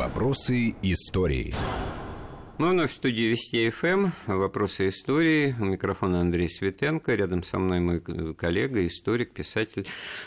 Вопросы истории. Мы вновь в студии Вести ФМ. Вопросы истории. У микрофона Андрей Светенко. Рядом со мной мой коллега, историк, писатель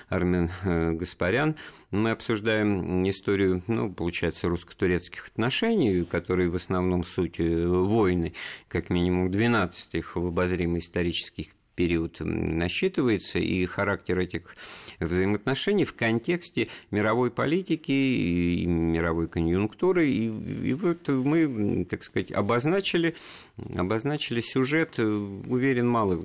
Армен э, Гаспарян. Мы обсуждаем историю, ну, получается, русско-турецких отношений, которые в основном суть э, войны, как минимум 12 их в обозримый исторических период насчитывается, и характер этих взаимоотношений в контексте мировой политики и мировой конъюнктуры. И, и вот мы, так сказать, обозначили, обозначили сюжет, уверен, мало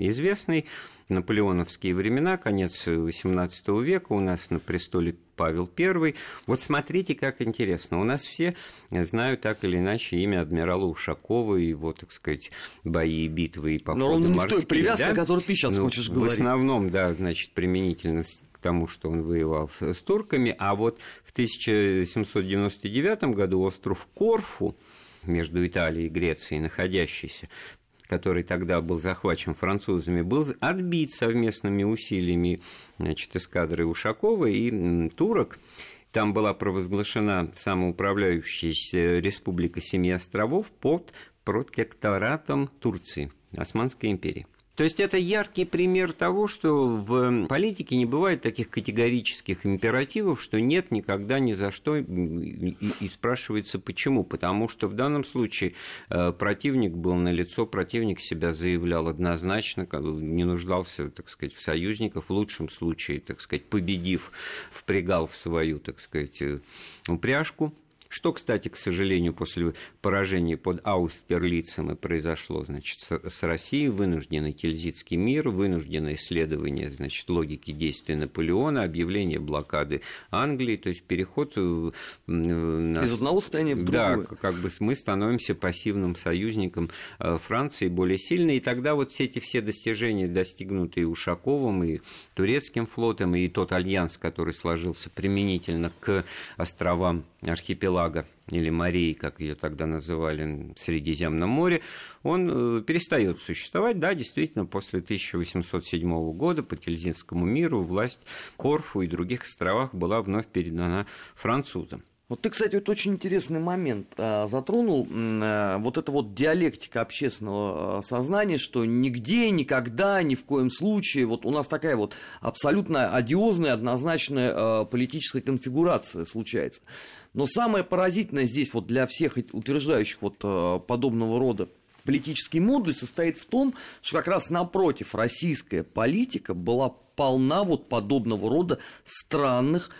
известный, наполеоновские времена, конец XVIII века, у нас на престоле Павел I. Вот смотрите, как интересно. У нас все знают так или иначе имя адмирала Ушакова, его, так сказать, бои, битвы и походы Но морские. не в той привязке, да? о которой ты сейчас ну, хочешь говорить. В основном, да, значит, применительно к тому, что он воевал с турками. А вот в 1799 году остров Корфу, между Италией и Грецией находящийся, который тогда был захвачен французами, был отбит совместными усилиями значит, эскадры Ушакова и турок. Там была провозглашена самоуправляющаяся республика Семи островов под протекторатом Турции, Османской империи. То есть это яркий пример того, что в политике не бывает таких категорических императивов, что нет никогда ни за что, и, и спрашивается почему. Потому что в данном случае э, противник был на лицо, противник себя заявлял однозначно, не нуждался, так сказать, в союзниках, в лучшем случае, так сказать, победив, впрягал в свою, так сказать, э, упряжку. Что, кстати, к сожалению, после поражения под Аустерлицем и произошло значит, с Россией, вынужденный Тильзитский мир, вынужденное исследование значит, логики действия Наполеона, объявление блокады Англии, то есть переход э, на... из одного состояния в другое. Да, как бы мы становимся пассивным союзником э, Франции более сильной, и тогда вот все эти все достижения, достигнутые Ушаковым и турецким флотом, и тот альянс, который сложился применительно к островам архипелага или Марии, как ее тогда называли, в Средиземном море, он э, перестает существовать. Да, действительно, после 1807 года по Тильзинскому миру власть Корфу и других островах была вновь передана французам. Вот ты, кстати, вот очень интересный момент а, затронул, а, вот эта вот диалектика общественного а, сознания, что нигде, никогда, ни в коем случае, вот у нас такая вот абсолютно одиозная, однозначная а, политическая конфигурация случается. Но самое поразительное здесь вот для всех утверждающих вот а, подобного рода политический модуль состоит в том, что как раз напротив российская политика была полна вот подобного рода странных,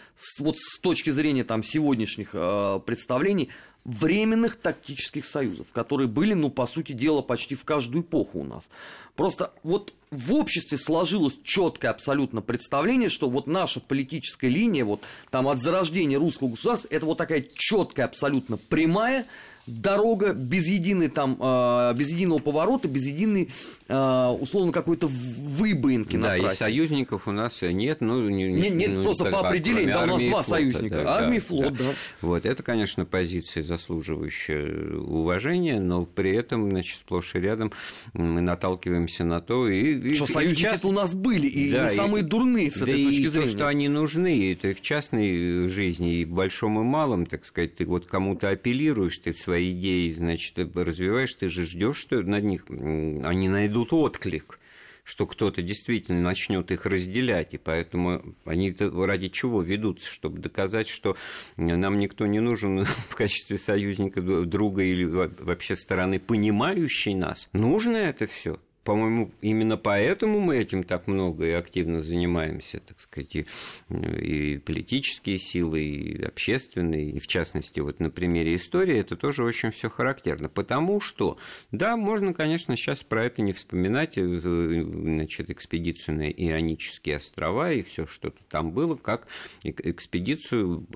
вот с точки зрения там сегодняшних э, представлений, временных тактических союзов, которые были, ну, по сути дела, почти в каждую эпоху у нас. Просто вот в обществе сложилось четкое абсолютно представление, что вот наша политическая линия, вот там от зарождения русского государства, это вот такая четкая абсолютно прямая, дорога без единой там, э, без единого поворота, без единой, э, условно, какой-то выбоинки да, на трассе. и союзников у нас нет. Ну, не, нет, нет, ну, просто по определению, да, у нас два флота, союзника, да, армия и флот, да. да. Вот, это, конечно, позиция, заслуживающая уважения, но при этом, значит, сплошь и рядом мы наталкиваемся на то... И, что и, союзники част... у нас были, и да, не самые дурные с да этой точки и зрения. то, что они нужны, это и в частной жизни, и в большом и малом, так сказать, ты вот кому-то апеллируешь, ты свои идеи, значит, развиваешь, ты же ждешь, что над них они найдут отклик что кто-то действительно начнет их разделять, и поэтому они ради чего ведутся, чтобы доказать, что нам никто не нужен в качестве союзника, друга или вообще стороны, понимающей нас. Нужно это все по-моему, именно поэтому мы этим так много и активно занимаемся, так сказать, и, и политические силы, и общественные, и в частности, вот на примере истории это тоже очень все характерно. Потому что, да, можно, конечно, сейчас про это не вспоминать, э, значит, экспедицию на Ионические острова и все, что там было, как экспедицию,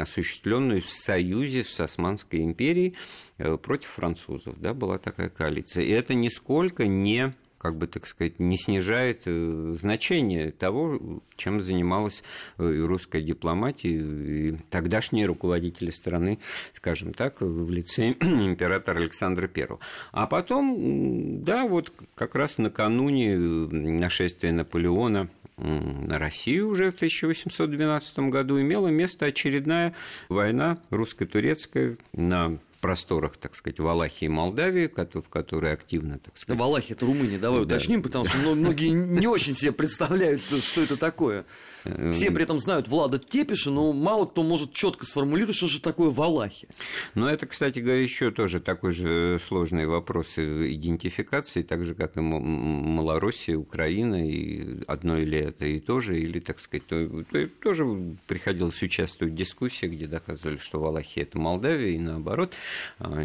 осуществленную в союзе с Османской империей э, против французов, да, была такая коалиция. И это нисколько не как бы, так сказать, не снижает э, значение того, чем занималась э, русская дипломатия и тогдашние руководители страны, скажем так, в лице императора Александра I. А потом, да, вот как раз накануне нашествия Наполеона на Россию уже в 1812 году имела место очередная война русско-турецкая на просторах, так сказать, Валахии и Молдавии, в которой активно, так сказать... Валахия – это Румыния, давай да. уточним, потому что многие не очень себе представляют, что это такое. Все при этом знают Влада Тепиша, но мало кто может четко сформулировать, что же такое Валахия. Но это, кстати говоря, еще тоже такой же сложный вопрос идентификации, так же, как и Малороссия, Украина, и одно или это и то же, или, так сказать, то, то, тоже приходилось участвовать в дискуссии, где доказывали, что Валахия – это Молдавия, и наоборот, а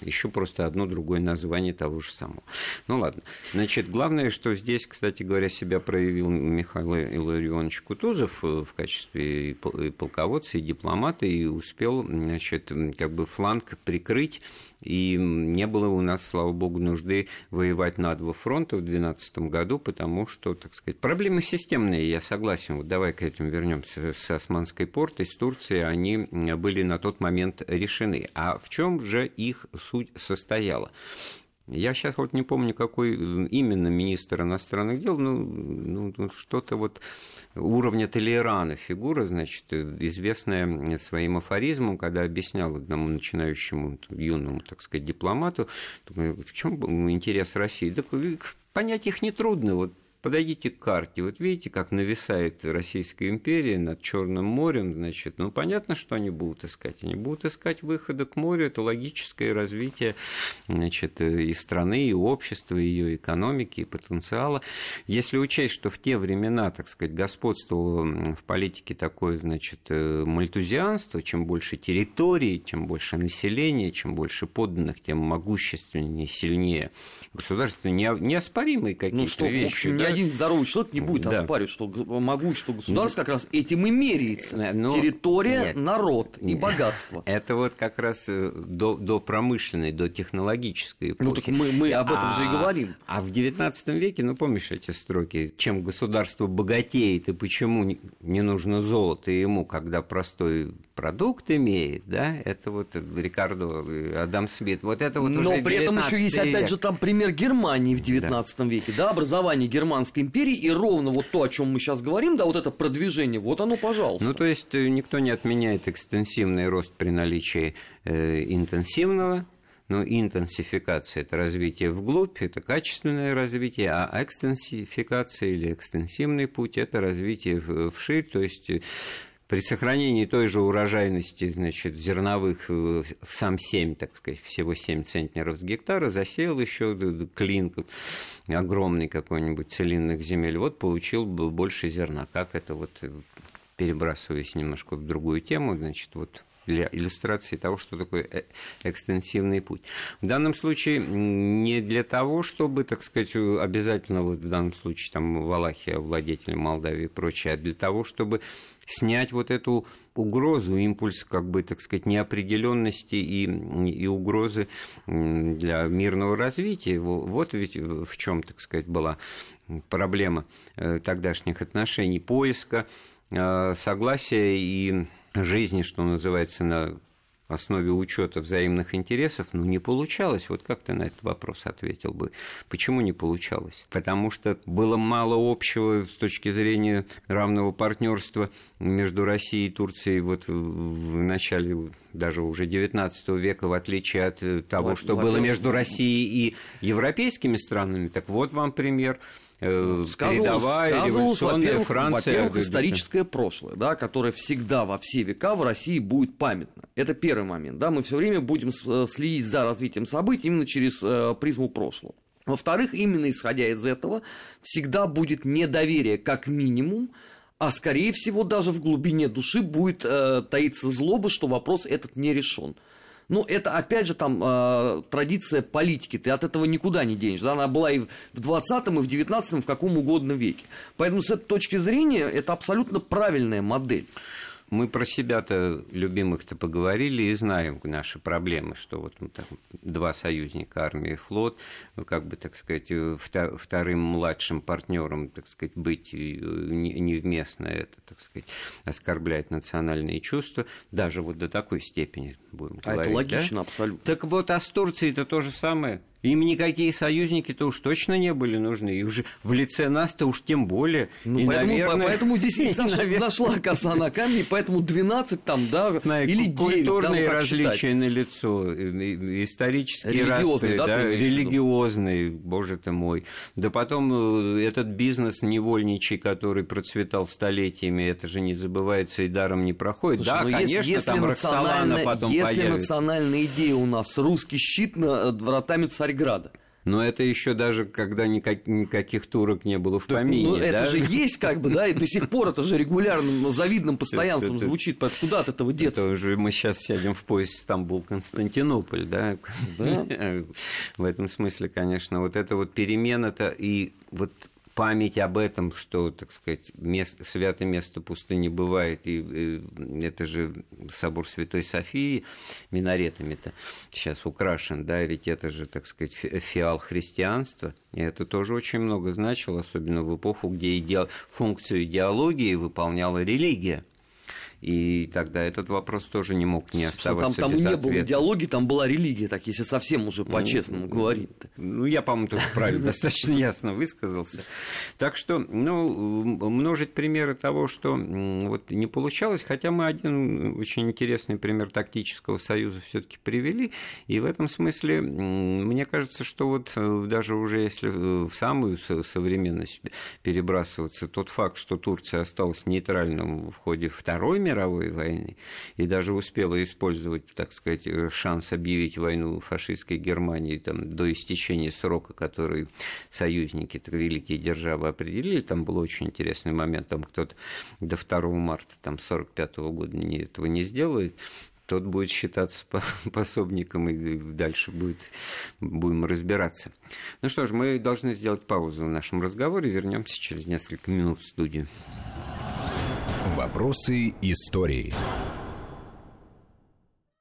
еще просто одно другое название того же самого. Ну ладно. Значит, главное, что здесь, кстати говоря, себя проявил Михаил Илларионович Иванович Кутузов э, в качестве и полководца, и дипломата, и успел, значит, как бы фланг прикрыть и не было у нас, слава богу, нужды воевать на два фронта в 2012 году, потому что, так сказать, проблемы системные, я согласен. Вот давай к этим вернемся с Османской портой, с Турцией, они были на тот момент решены. А в чем же их суть состояла? Я сейчас вот не помню, какой именно министр иностранных дел, ну, ну, ну что-то вот уровня Толерана фигура, значит, известная своим афоризмом, когда объяснял одному начинающему юному, так сказать, дипломату, в чем интерес России. Так понять их нетрудно. Вот подойдите к карте, вот видите, как нависает Российская империя над Черным морем, значит, ну, понятно, что они будут искать. Они будут искать выхода к морю, это логическое развитие, значит, и страны, и общества, и ее экономики, и потенциала. Если учесть, что в те времена, так сказать, господствовало в политике такое, значит, э, мальтузианство, чем больше территорий, чем больше населения, чем больше подданных, тем могущественнее, сильнее государство, неоспоримые какие-то ну, что, вещи. В общем, да? Один здоровый человек не будет да. оспаривать, что могущество государства как раз этим и меряется. Э, Но... Территория, нет, народ и нет. богатство. Это вот как раз э, до, до промышленной, до технологической эпохи. Ну так мы, мы об этом а, же и говорим. А в XIX веке, ну помнишь эти строки, чем государство богатеет и почему не нужно золото ему, когда простой продукт имеет, да, это вот Рикардо э, Адам Смит. Вот это вот Но уже при этом еще есть, век. опять же, там пример Германии в XIX да. веке, да, образование Германской империи, и ровно вот то, о чем мы сейчас говорим, да, вот это продвижение, вот оно, пожалуйста. Ну, то есть э, никто не отменяет экстенсивный рост при наличии э, интенсивного но интенсификация – это развитие вглубь, это качественное развитие, а экстенсификация или экстенсивный путь – это развитие вширь, то есть при сохранении той же урожайности значит, зерновых э, сам 7, так сказать, всего 7 центнеров с гектара, засеял еще клин огромный какой-нибудь целинных земель, вот получил был больше зерна. Как это вот, э, перебрасываясь немножко в другую тему, значит, вот для иллюстрации того, что такое э, экстенсивный путь. В данном случае не для того, чтобы, так сказать, обязательно вот в данном случае там Валахия, владетель Молдавии и прочее, а для того, чтобы снять вот эту угрозу, импульс, как бы, так сказать, неопределенности и, и угрозы для мирного развития. Вот ведь в чем, так сказать, была проблема э, тогдашних отношений, поиска э, согласия и жизни, что называется, на основе учета взаимных интересов, ну, не получалось. Вот как ты на этот вопрос ответил бы? Почему не получалось? Потому что было мало общего с точки зрения равного партнерства между Россией и Турцией вот в начале даже уже XIX века, в отличие от того, вот, что было между Россией и европейскими странами. Так вот вам пример э, передовая революционная Франция. Во-первых, историческое прошлое, да, которое всегда во все века в России будет памятно. Это первый момент. Да, мы все время будем э, следить за развитием событий именно через э, призму прошлого. Во-вторых, именно исходя из этого, всегда будет недоверие, как минимум, а скорее всего даже в глубине души будет э, таиться злоба, что вопрос этот не решен. Ну, это, опять же, там э, традиция политики, ты от этого никуда не денешься. Она была и в 20-м, и в 19-м, в каком угодно веке. Поэтому с этой точки зрения это абсолютно правильная модель. Мы про себя-то любимых-то поговорили и знаем наши проблемы, что вот ну, там, два союзника, армия и флот, ну, как бы, так сказать, вторым младшим партнером, так сказать, быть невместно это, так сказать, оскорбляет национальные чувства, даже вот до такой степени будем а говорить. это логично, да? абсолютно. Так вот, а с Турцией это то же самое – Им никакие союзники-то уж точно не были нужны. И уже в лице нас-то уж тем более. Ну, и, поэтому, наверное, поэтому здесь и заш- наверное, нашла коса на камне, поэтому 12 там, да, знаю, или 9. культурные там, различия на лицо, исторические Религиозные, расты, да, да, религиозные, боже ты мой. Да потом э, этот бизнес невольничий, который процветал столетиями, это же не забывается и даром не проходит. Слушай, да, ну, если- конечно, если, там Роксолана национальная- потом если появится. национальная идея у нас русский щит над вратами Царьграда. Но это еще даже когда никак- никаких турок не было в То помине. ну, это да? же есть как бы, да, и до сих пор это же регулярным, завидным постоянством Это- это- звучит. Куда от этого деться? Это уже мы сейчас сядем в поезд Стамбул-Константинополь, да? Да. В этом смысле, конечно, вот эта вот перемена-то и вот память об этом, что, так сказать, место, святое место пусто не бывает, и, э, это же собор Святой Софии минаретами-то сейчас украшен, да, ведь это же, так сказать, фи- фиал христианства, и это тоже очень много значило, особенно в эпоху, где иде... функцию идеологии выполняла религия. И тогда этот вопрос тоже не мог не оставаться там, там без не было идеологии, там была религия, так если совсем уже по-честному говорить-то. Ну, я, по-моему, тоже правильно, достаточно ясно высказался. Так что, ну, множить примеры того, что вот не получалось, хотя мы один очень интересный пример тактического союза все таки привели, и в этом смысле мне кажется, что вот э, даже уже если э, в самую со- современность перебрасываться, тот факт, что Турция осталась нейтральным в ходе Второй мировой войны и даже успела использовать, так сказать, э, шанс объявить войну фашистской Германии там, до истечения срока, который союзники, так, великие державы определили, там был очень интересный момент, там кто-то до 2 марта там, 45 года этого не сделает, тот будет считаться по- пособником, и дальше будет, будем разбираться. Ну что ж, мы должны сделать паузу в нашем разговоре, вернемся через несколько минут в студию. Вопросы истории.